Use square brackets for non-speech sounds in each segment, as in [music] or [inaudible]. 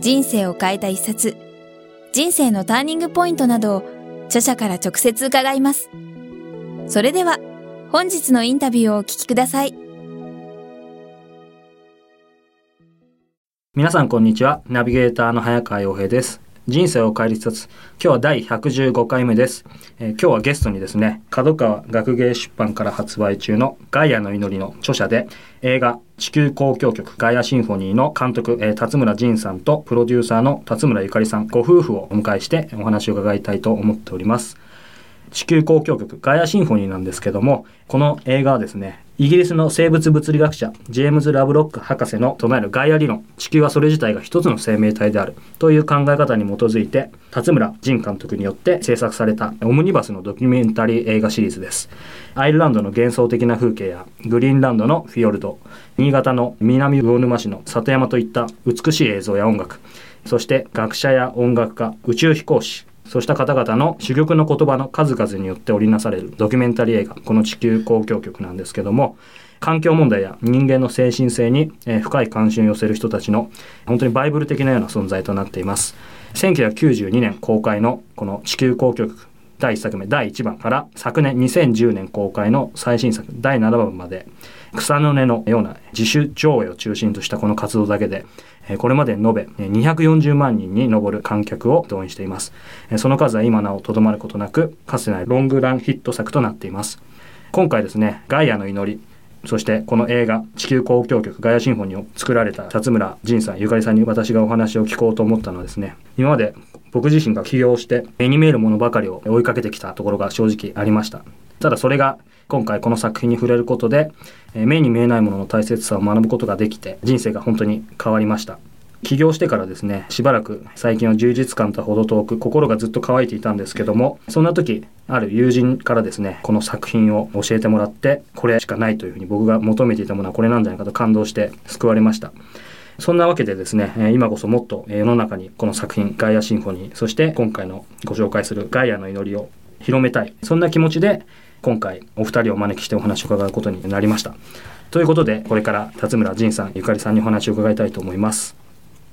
人生を変えた一冊、人生のターニングポイントなどを著者から直接伺います。それでは、本日のインタビューをお聞きください。皆さんこんにちは。ナビゲーターの早川洋平です。人生を変える一つ。今日は第115回目です、えー、今日はゲストにですね、角川学芸出版から発売中のガイアの祈りの著者で、映画地球交響曲ガイアシンフォニーの監督、えー、辰村仁さんとプロデューサーの辰村ゆかりさんご夫婦をお迎えしてお話を伺いたいと思っております。地球交響曲ガイアシンフォニーなんですけども、この映画はですね、イギリスの生物物理学者ジェームズ・ラブロック博士の唱えるガイア理論地球はそれ自体が一つの生命体であるという考え方に基づいて辰村仁監督によって制作されたオムニバスのドキュメンタリー映画シリーズです。アイルランドの幻想的な風景やグリーンランドのフィヨルド新潟の南魚沼市の里山といった美しい映像や音楽そして学者や音楽家宇宙飛行士そうした方々の珠玉の言葉の数々によって織りなされるドキュメンタリー映画、この地球交響曲なんですけども、環境問題や人間の精神性に、え深い関心を寄せる人たちの本当にバイブル的なような存在となっています。1992年公開のこの地球交響曲第1作目第1番から昨年2010年公開の最新作第7番まで草の根のような自主上映を中心としたこの活動だけでこれまで延べ240万人に上る観客を動員しています。その数は今なおとどまることなく、かつてないロングランヒット作となっています。今回ですね、ガイアの祈り、そしてこの映画「地球交響曲ガイアシンフォニー」を作られた辰村仁さんゆかりさんに私がお話を聞こうと思ったのはですね今まで僕自身が起業して目に見えるものばかりを追いかけてきたところが正直ありました。ただそれが今回この作品に触れることで、え目に見えないものの大切さを学ぶことができて人生が本当に変わりました。起業してからですねしばらく最近は充実感とは程遠く心がずっと乾いていたんですけどもそんな時ある友人からですねこの作品を教えてもらってこれしかないというふうに僕が求めていたものはこれなんじゃないかと感動して救われました。そんなわけでですね、今こそもっと世の中にこの作品、ガイアシンフォニー、そして今回のご紹介するガイアの祈りを広めたい。そんな気持ちで今回お二人をお招きしてお話を伺うことになりましたということでこれから辰村仁さんゆかりさんにお話を伺いたいと思います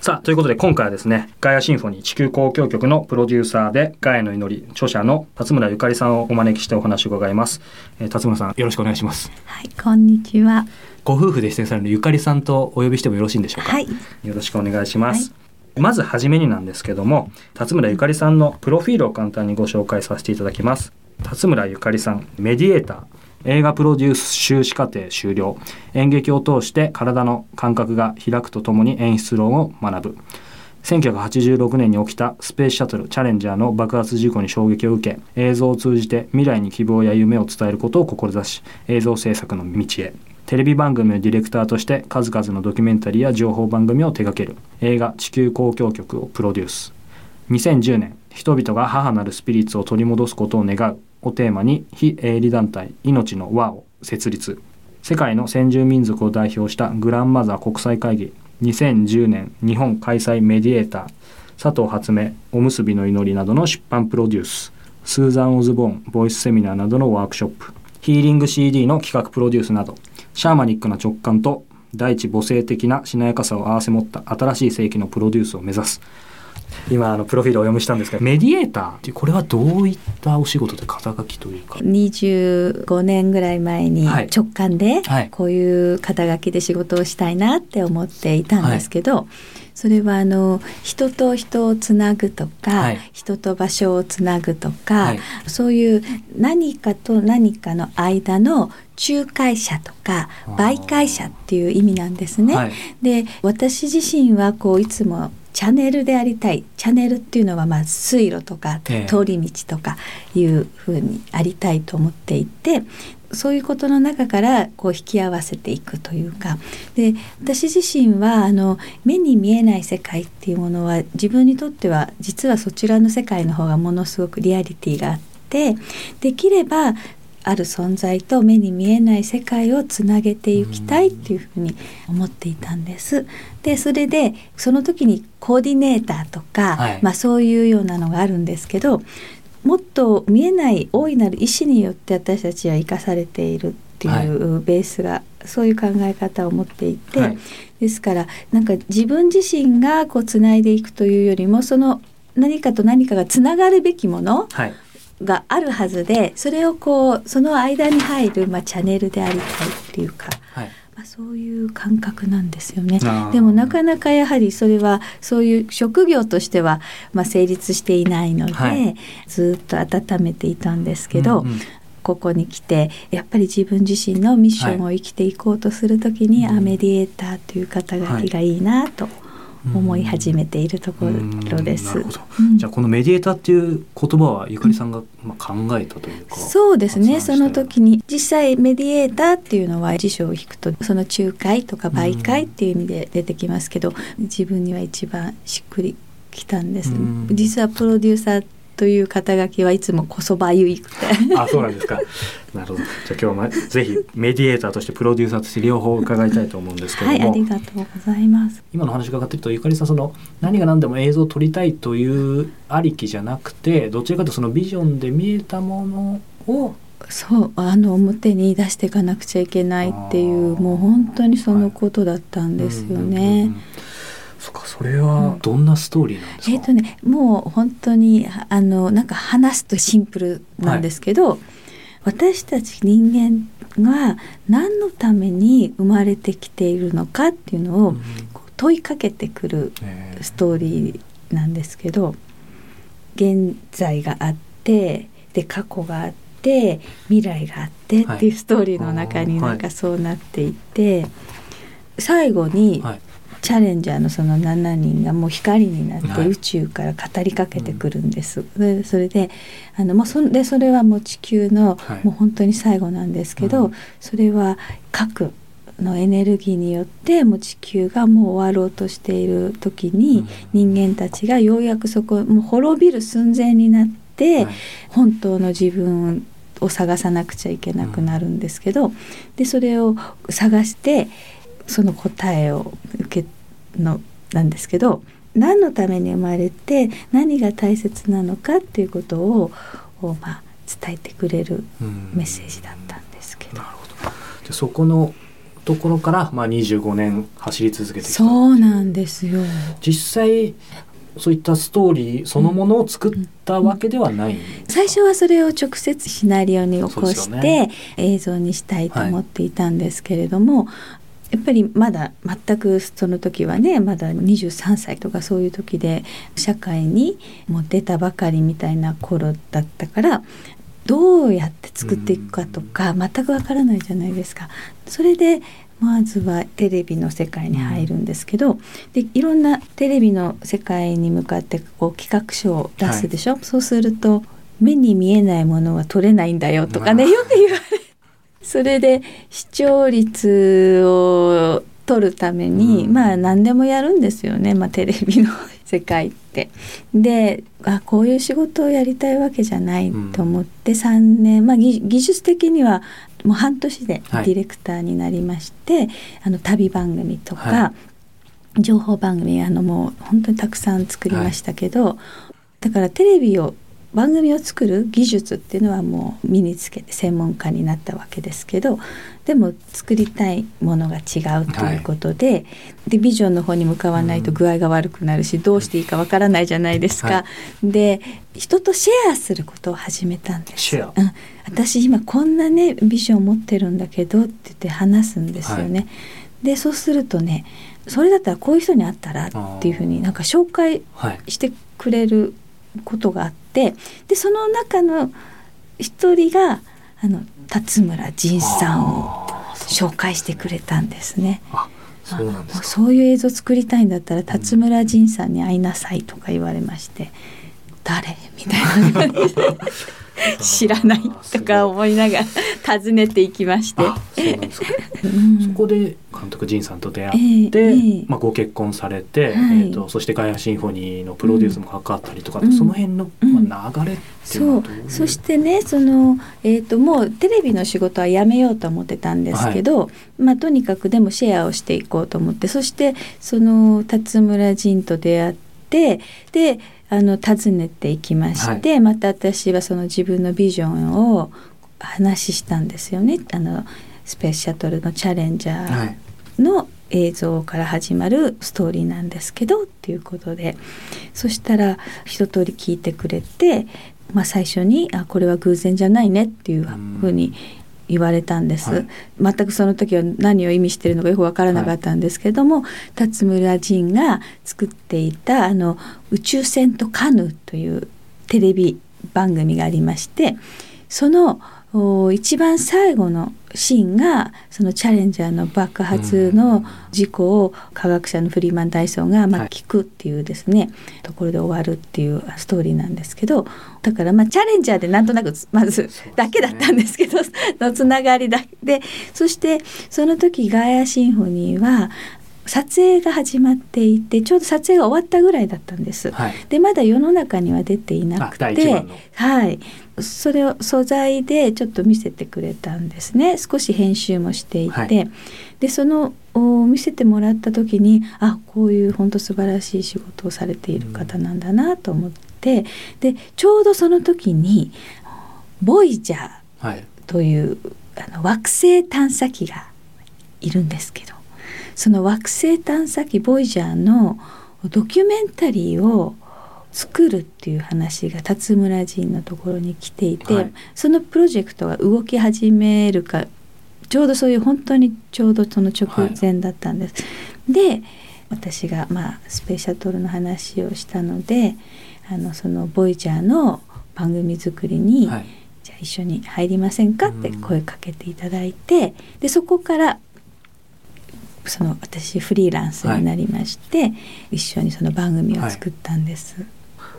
さあ、ということで今回はですね、ガイアシンフォニー地球交響曲のプロデューサーで、ガイアの祈り著者の辰村ゆかりさんをお招きしてお話を伺います。えー、辰村さん、よろしくお願いします。はい、こんにちは。ご夫婦で出演されるゆかりさんとお呼びしてもよろしいんでしょうか？はい。よろしくお願いします。はい、まずはじめになんですけども、辰村ゆかりさんのプロフィールを簡単にご紹介させていただきます。辰村ゆかりさん、メディエーター、映画プロデュース修士課程終了演劇を通して体の感覚が開くとともに演出論を学ぶ1986年に起きたスペースシャトルチャレンジャーの爆発事故に衝撃を受け映像を通じて未来に希望や夢を伝えることを志し映像制作の道へテレビ番組のディレクターとして数々のドキュメンタリーや情報番組を手掛ける。映画「地球交響曲」をプロデュース。2010年人々が母なるスピリッツを取り戻すことを願う。をテーマに非営利団体命の輪を設立。世界の先住民族を代表したグランマザー国際会議。2010年日本開催メディエーター。佐藤初目おむすびの祈りなどの出版プロデュース。スーザン・オズボーンボイスセミナーなどのワークショップ。ヒーリング CD の企画プロデュースなどシャーマニックな直感と大地母性的なしなやかさを併せ持った新しい世紀のプロデュースを目指す。今あのプロフィールをお読みしたんですがメディエーターってこれはどういったお仕事で肩書きというか？25年ぐらい前に直感でこういう肩書きで仕事をしたいなって思っていたんですけど、はい、それはあの人と人をつなぐとか、はい、人と場所をつなぐとか、はい、そういう何かと何かの間の仲介者とか媒介者っていう意味なんですね。で私自身はこういつもチャネルでありたい。チャネルっていうのはまあ水路とか通り道とかいうふうにありたいと思っていて、そういうことの中からこう引き合わせていくというか。で私自身はあの目に見えない世界っていうものは自分にとっては実はそちらの世界の方がものすごくリアリティがあってできればある存在と目に見えない世界をつなげていきたいっていうふうに思っていたんです。でそれでその時にコーディネーターとか、はい、まあ、そういうようなのがあるんですけどもっと見えない大いなる意志によって私たちは生かされているっていうベースが、はい、そういう考え方を持っていて、はい、ですからなんか自分自身がこうつないでいくというよりもその何かと何かがつながるべきもの、はいがあるはずでそれをこうその間に入る、まあ、チャンネルでありたいっていうか、はい、まあ、そういう感覚なんですよね。でもなかなかやはりそれはそういう職業としては、まあ、成立していないので、はい、ずっと温めていたんですけど、うんうん。ここに来てやっぱり自分自身のミッションを生きていこうとする時に、はい、アメディエーターという肩書きがいいなと思い始めているところです。じゃあこのメディエーターっていう言葉はゆかりさんがまあ考えたというか。そうですね。その時に実際メディエーターっていうのは辞書を引くとその仲介とか媒介っていう意味で出てきますけど、自分には一番しっくりきたんです。実はプロデューサーという肩書きはいつもこそばゆいくて。あそうなんですか。なるほど。じゃあ今日はぜひメディエーターとしてプロデューサーとして両方伺いたいと思うんですけども。はいありがとうございます。今の話伺ってるとゆかりさんその何が何でも映像を撮りたいというありきじゃなくてどちらかというとそのビジョンで見えたものをそうあの表に出していかなくちゃいけないっていうもう本当にそのことだったんですよね。はいうんうんうんそかそれはどんなストーリーなんですか、うん、えっ、ー、とねもう本当にあのなんか話すとシンプルなんですけど、はい、私たち人間が何のために生まれてきているのかっていうのを問いかけてくるストーリーなんですけど、現在があってで過去があって未来があってっていうストーリーの中になんかそうなっていて、はい、最後に、はいチャレンジャーのその7人がもう光になって宇宙から語りかけてくるんです。はい、それであのもうそでそれはもう地球の、もう本当に最後なんですけど、うん、それは核のエネルギーによってもう地球がもう終わろうとしている時に、人間たちがようやくそこもう滅びる寸前になって、はい、本当の自分を探さなくちゃいけなくなるんですけど、でそれを探してその答えを受けのなんですけど何のために生まれて何が大切なのかっていうことをまあ、伝えてくれるメッセージだったんですけど。ど。そこのところから、まあ、25年走り続けてきた。そうなんですよ。実際そういったストーリーそのものを作ったわけではない、うん。うん、最初はそれを直接シナリオに起こして、ね、映像にしたいと思っていたんですけれども、はいやっぱりまだ全くその時はねまだ23歳とかそういう時で社会にもう出たばかりみたいな頃だったからどうやって作っていくかとか全くわからないじゃないですか。それでまずはテレビの世界に入るんですけど、でいろんなテレビの世界に向かってこう企画書を出すでしょ、はい、そうすると目に見えないものは撮れないんだよとかねよく言われそれで視聴率を取るために、うん、まあ何でもやるんですよね、まあ、テレビの世界って。であこういう仕事をやりたいわけじゃないと思って3年、まあ、技術的にはもう半年でディレクターになりまして、はい、あの旅番組とか、はい、情報番組あのもう本当にたくさん作りましたけど、はい、だからテレビを番組を作る技術っていうのはもう身につけて専門家になったわけですけどでも作りたいものが違うということではい、でビジョンの方に向かわないと具合が悪くなるし、うん、どうしていいかわからないじゃないですか。はい、で人とシェアすることを始めたんです。うん、私今こんなねビジョンを持ってるんだけどって言って話すんですよね。はい、でそうするとねそれだったらこういう人に会ったらっていうふうになんか紹介してくれることがあってでその中の一人があの辰村仁さんを紹介してくれたんですね。そうなんですそういう映像作りたいんだったら辰村仁さんに会いなさいとか言われまして、うん、誰？みたいな [laughs] 知らないとか思いながら訪ねていきまして。そこで監督仁さんと出会って、えー、まあ、ご結婚されて、はい、えーと、そしてガイアシンフォニーのプロデュースも関わったりとか、うん、その辺の、まあ、流れっていうのはそう。そしてねその、えーと、もうテレビの仕事はやめようと思ってたんですけど、はい、まあ、とにかくでもシェアをしていこうと思ってそしてその辰村仁と出会ってであの訪ねていきまして、はい、また私はその自分のビジョンを話したんですよね。あのスペースシャトルのチャレンジャーの映像から始まるストーリーなんですけどっていうことで。そしたら一通り聞いてくれて、まあ、最初に「あこれは偶然じゃないね」っていうふうに言われたんです、はい、全くその時は何を意味してるのかよく分からなかったんですけども、はい、辰村仁が作っていたあの「宇宙船とカヌー」というテレビ番組がありましてその一番最後のシーンがそのチャレンジャーの爆発の事故を科学者のフリーマン・ダイソンがまあ聞くっていうですね、はい、ところで終わるっていうストーリーなんですけどだからまあチャレンジャーでなんとなくまずだけだったんですけど [laughs] のつながりだでそしてその時ガイアシンフォニーは撮影が始まっていてちょうど撮影が終わったぐらいだったんです。はい、でまだ世の中には出ていなくて、はい、それを素材でちょっと見せてくれたんですね。少し編集もしていて、はい、でその見せてもらった時にあこういう本当素晴らしい仕事をされている方なんだなと思って、うん、でちょうどその時にボイジャーという、はい、あの惑星探査機がいるんですけどその惑星探査機ボイジャーのドキュメンタリーを作るっていう話が辰村仁のところに来ていて、はい、そのプロジェクトが動き始めるかちょうどそういう本当にちょうどその直前だったんです。はい、で私がまあスペースシャトルの話をしたのであのそのボイジャーの番組作りに、はい、じゃあ一緒に入りませんかって声かけていただいて、でそこからその私フリーランスになりまして、一緒にその番組を作ったんです。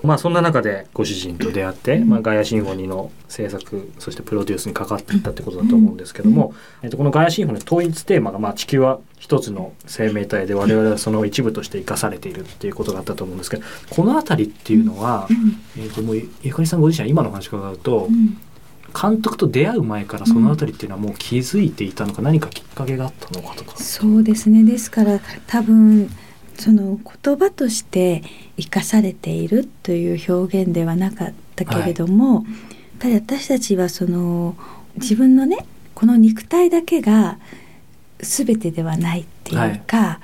まあそんな中でご主人と出会って、まあ、ガイアシンフォニーの制作そしてプロデュースに関わっていったってことだと思うんですけども、えっと、このガイアシンフォニーの統一テーマが、まあ、地球は一つの生命体で我々はその一部として生かされているっていうことがあったと思うんですけどこの辺りっていうのは、えっと、もうゆかりさんご自身は今の話を伺うと、監督と出会う前からその辺りっていうのはもう気づいていたのか、何かきっかけがあったのかとか。そうですね。ですから多分その言葉として生かされているという表現ではなかったけれども、はい、ただ私たちはその自分のねこの肉体だけが全てではないっていうか、は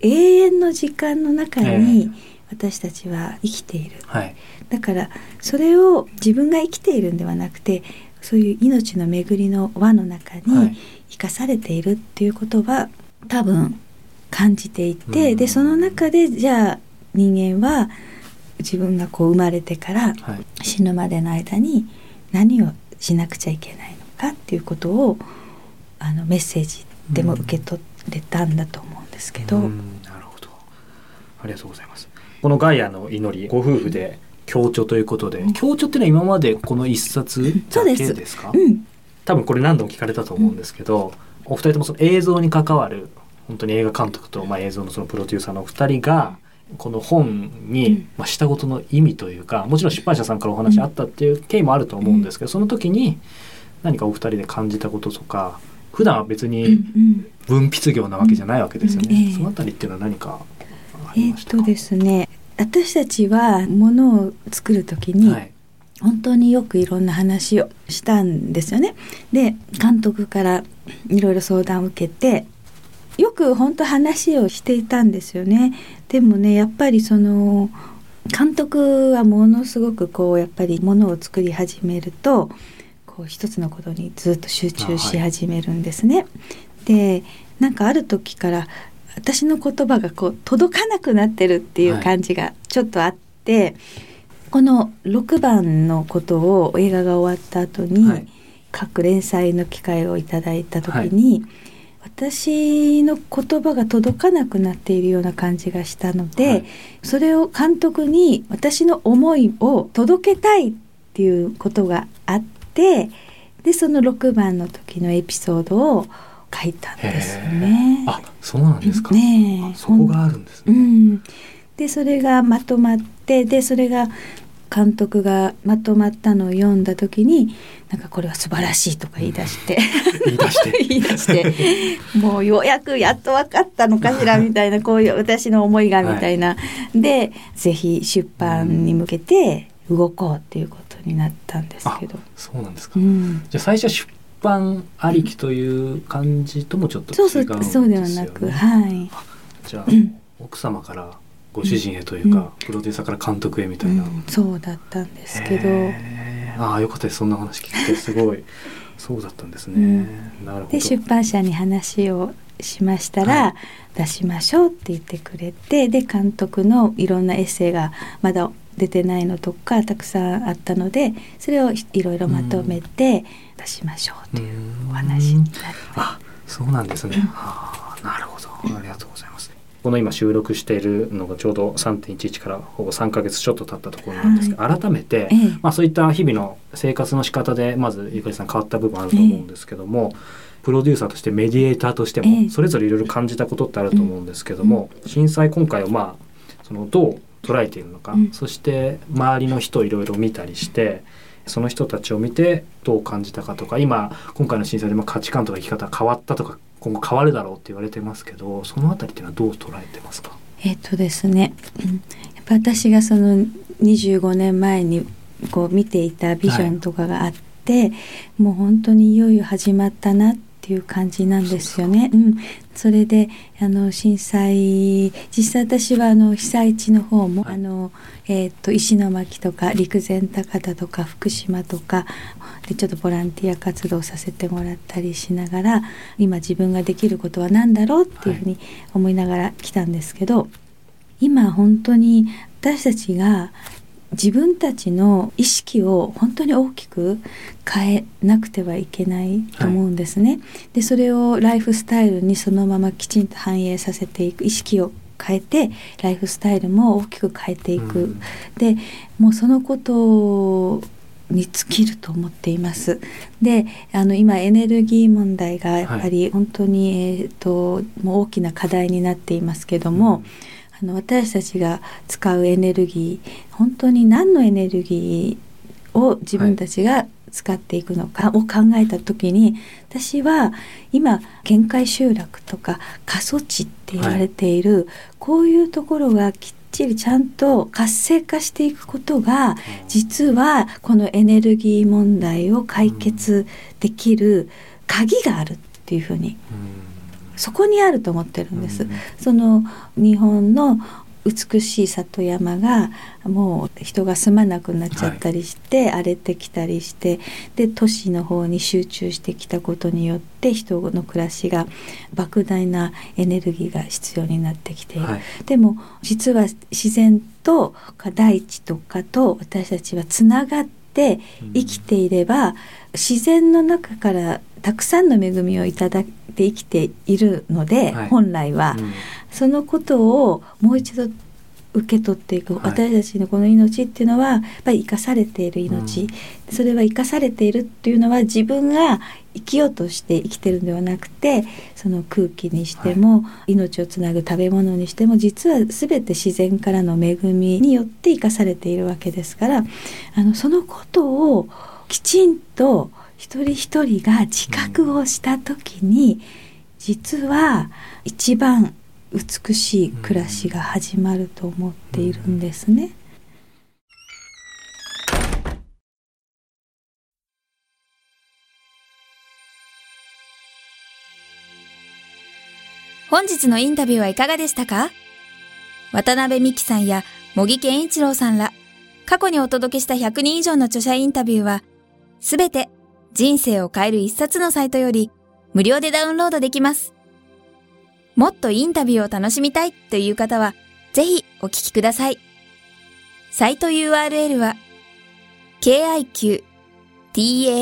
い、永遠の時間の中に私たちは生きている、はい、だからそれを自分が生きているんではなくてそういう命の巡りの輪の中に生かされているっていうことは多分感じていて、うん、でその中でじゃあ人間は自分がこう生まれてから死ぬまでの間に何をしなくちゃいけないのかっていうことをあのメッセージでも受け取れたんだと思うんですけど。なるほど。ありがとうございます。このガイアの祈りご夫婦で強調ということで、うん、強調っていうのは今までこの一冊だけです。か、うん、多分これ何度も聞かれたと思うんですけど、お二人ともその映像に関わる本当に映画監督と、まあ、映像のそのプロデューサーのお二人がこの本に、まあ、下ごとの意味というかもちろん出版社さんからお話あったっていう経緯もあると思うんですけど、その時に何かお二人で感じたこととか普段は別に文筆業なわけじゃないわけですよね。そのあたりっていうのは何か？えっとですね私たちはものを作る時に、はい本当によくいろんな話をしたんですよね。で監督からいろいろ相談を受けてよく本当話をしていたんですよね。でもねやっぱりその監督はものすごくこうやっぱりものを作り始めるとこう一つのことにずっと集中し始めるんですね。はい、でなんかある時から私の言葉がこう届かなくなってるっていう感じがちょっとあって、はい、この6番のことを映画が終わった後に、はい、各連載の機会をいただいた時に、私の言葉が届かなくなっているような感じがしたので、はい、それを監督に私の思いを届けたいっていうことがあってでその6番の時のエピソードを書いたんですね。あそうなんですか？ねそこがあるんですね。うん、でそれがまとまってでそれが監督がまとまったのを読んだ時になんかこれは素晴らしいとか言い出して、言い出して。[laughs] 言い出して。もうようやくやっと分かったのかしらみたいなこういう私の思いがみたいな、はい、でぜひ出版に向けて動こうっていうことになったんですけど。そうなんですか、うん、じゃあ最初出版ありきという感じともちょっと違うんですよね、そうではなくはい。じゃあ、奥様からご主人へというか、うん、プロデューサーから監督へみたいな、うん、そうだったんですけど。ああよかったです。そんな話聞いてすごい。[laughs] そうだったんですね、うん、なるほど。で出版社に話をしましたら、はい、出しましょうって言ってくれてで監督のいろんなエッセイがまだ出てないのとかたくさんあったのでそれをいろいろまとめて出しましょうというお話になりまあそうなんですね、あなるほど。ありがとうございます。この今収録しているのがちょうど3.11からほぼ3か月ちょっと経ったところなんですが、はい、改めて、ええ、まあ、そういった日々の生活の仕方でまずゆかりさん変わった部分あると思うんですけども、え、プロデューサーとしてメディエーターとしてもそれぞれいろいろ感じたことってあると思うんですけども、震災今回をまあそのどう捉えているのか、そして周りの人をいろいろ見たりしてその人たちを見てどう感じたかとか今今回の震災でまあ価値観とか生き方変わったとか今後変わるだろうって言われてますけどそのあたりっていうのはどう捉えてますか？えっ、とですね、やっぱ私がその25年前にこう見ていたビジョンとかがあって、はい、もう本当にいよいよ始まったなっていう感じなんですよね。うん、それであの震災実際私はあの被災地の方も、はい、あのえーと、石巻とか陸前高田とか福島とかでちょっとボランティア活動させてもらったりしながら今自分ができることは何だろうっていうふうに思いながら来たんですけど、はい、今本当に私たちが自分たちの意識を本当に大きく変えなくてはいけないと思うんですね。はい、でそれをライフスタイルにそのままきちんと反映させていく意識を変えてライフスタイルも大きく変えていく、うん、でもうそのことに尽きると思っています。であの今エネルギー問題がやっぱり本当に、はい、えーと、もう大きな課題になっていますけども、うんあの私たちが使うエネルギー本当に何のエネルギーを自分たちが使っていくのかを考えた時に私は今限界集落とか過疎地って言われている、はい、こういうところがきっちりちゃんと活性化していくことが実はこのエネルギー問題を解決できる鍵があるっていうふうにそこにあると思ってるんです。その日本の美しい里山がもう人が住まなくなっちゃったりして、はい、荒れてきたりしてで都市の方に集中してきたことによって人の暮らしが莫大なエネルギーが必要になってきている、はい、でも実は自然と大地とかと私たちはつながって生きていれば、うん、自然の中からたくさんの恵みをいただいて生きているので、はい、本来は、うん、そのことをもう一度受け取っていく、はい、私たちのこの命っていうのはやっぱり生かされている命、うん、それは生かされているっていうのは自分が生きようとして生きてるんではなくてその空気にしても、はい、命をつなぐ食べ物にしても実は全て自然からの恵みによって生かされているわけですからあのそのことをきちんと一人一人が自覚をした時に、実は一番美しい暮らしが始まると思っているんですね。本日のインタビューはいかがでしたか？渡辺美希さんや茂木健一郎さんら、過去にお届けした100人以上の著者インタビューは、すべて人生を変える一冊のサイトより無料でダウンロードできます。もっとインタビューを楽しみたいという方は、ぜひお聞きください。サイト URL は、kiqtas.jp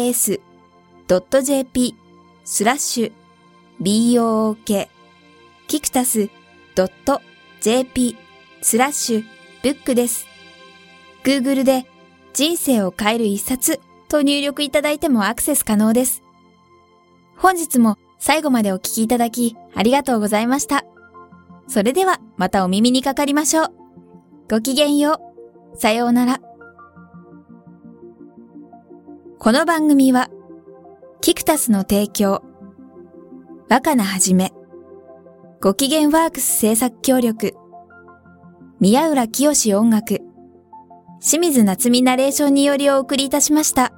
スラッシュ book キクタス .jp スラッシュブックです。Google で人生を変える一冊と入力いただいてもアクセス可能です。本日も最後までお聞きいただきありがとうございました。それではまたお耳にかかりましょう。ごきげんよう。さようなら。この番組は、キクタスの提供、若菜はじめ、ご機嫌ワークス制作協力、宮浦清志音楽、清水夏美ナレーションによりお送りいたしました。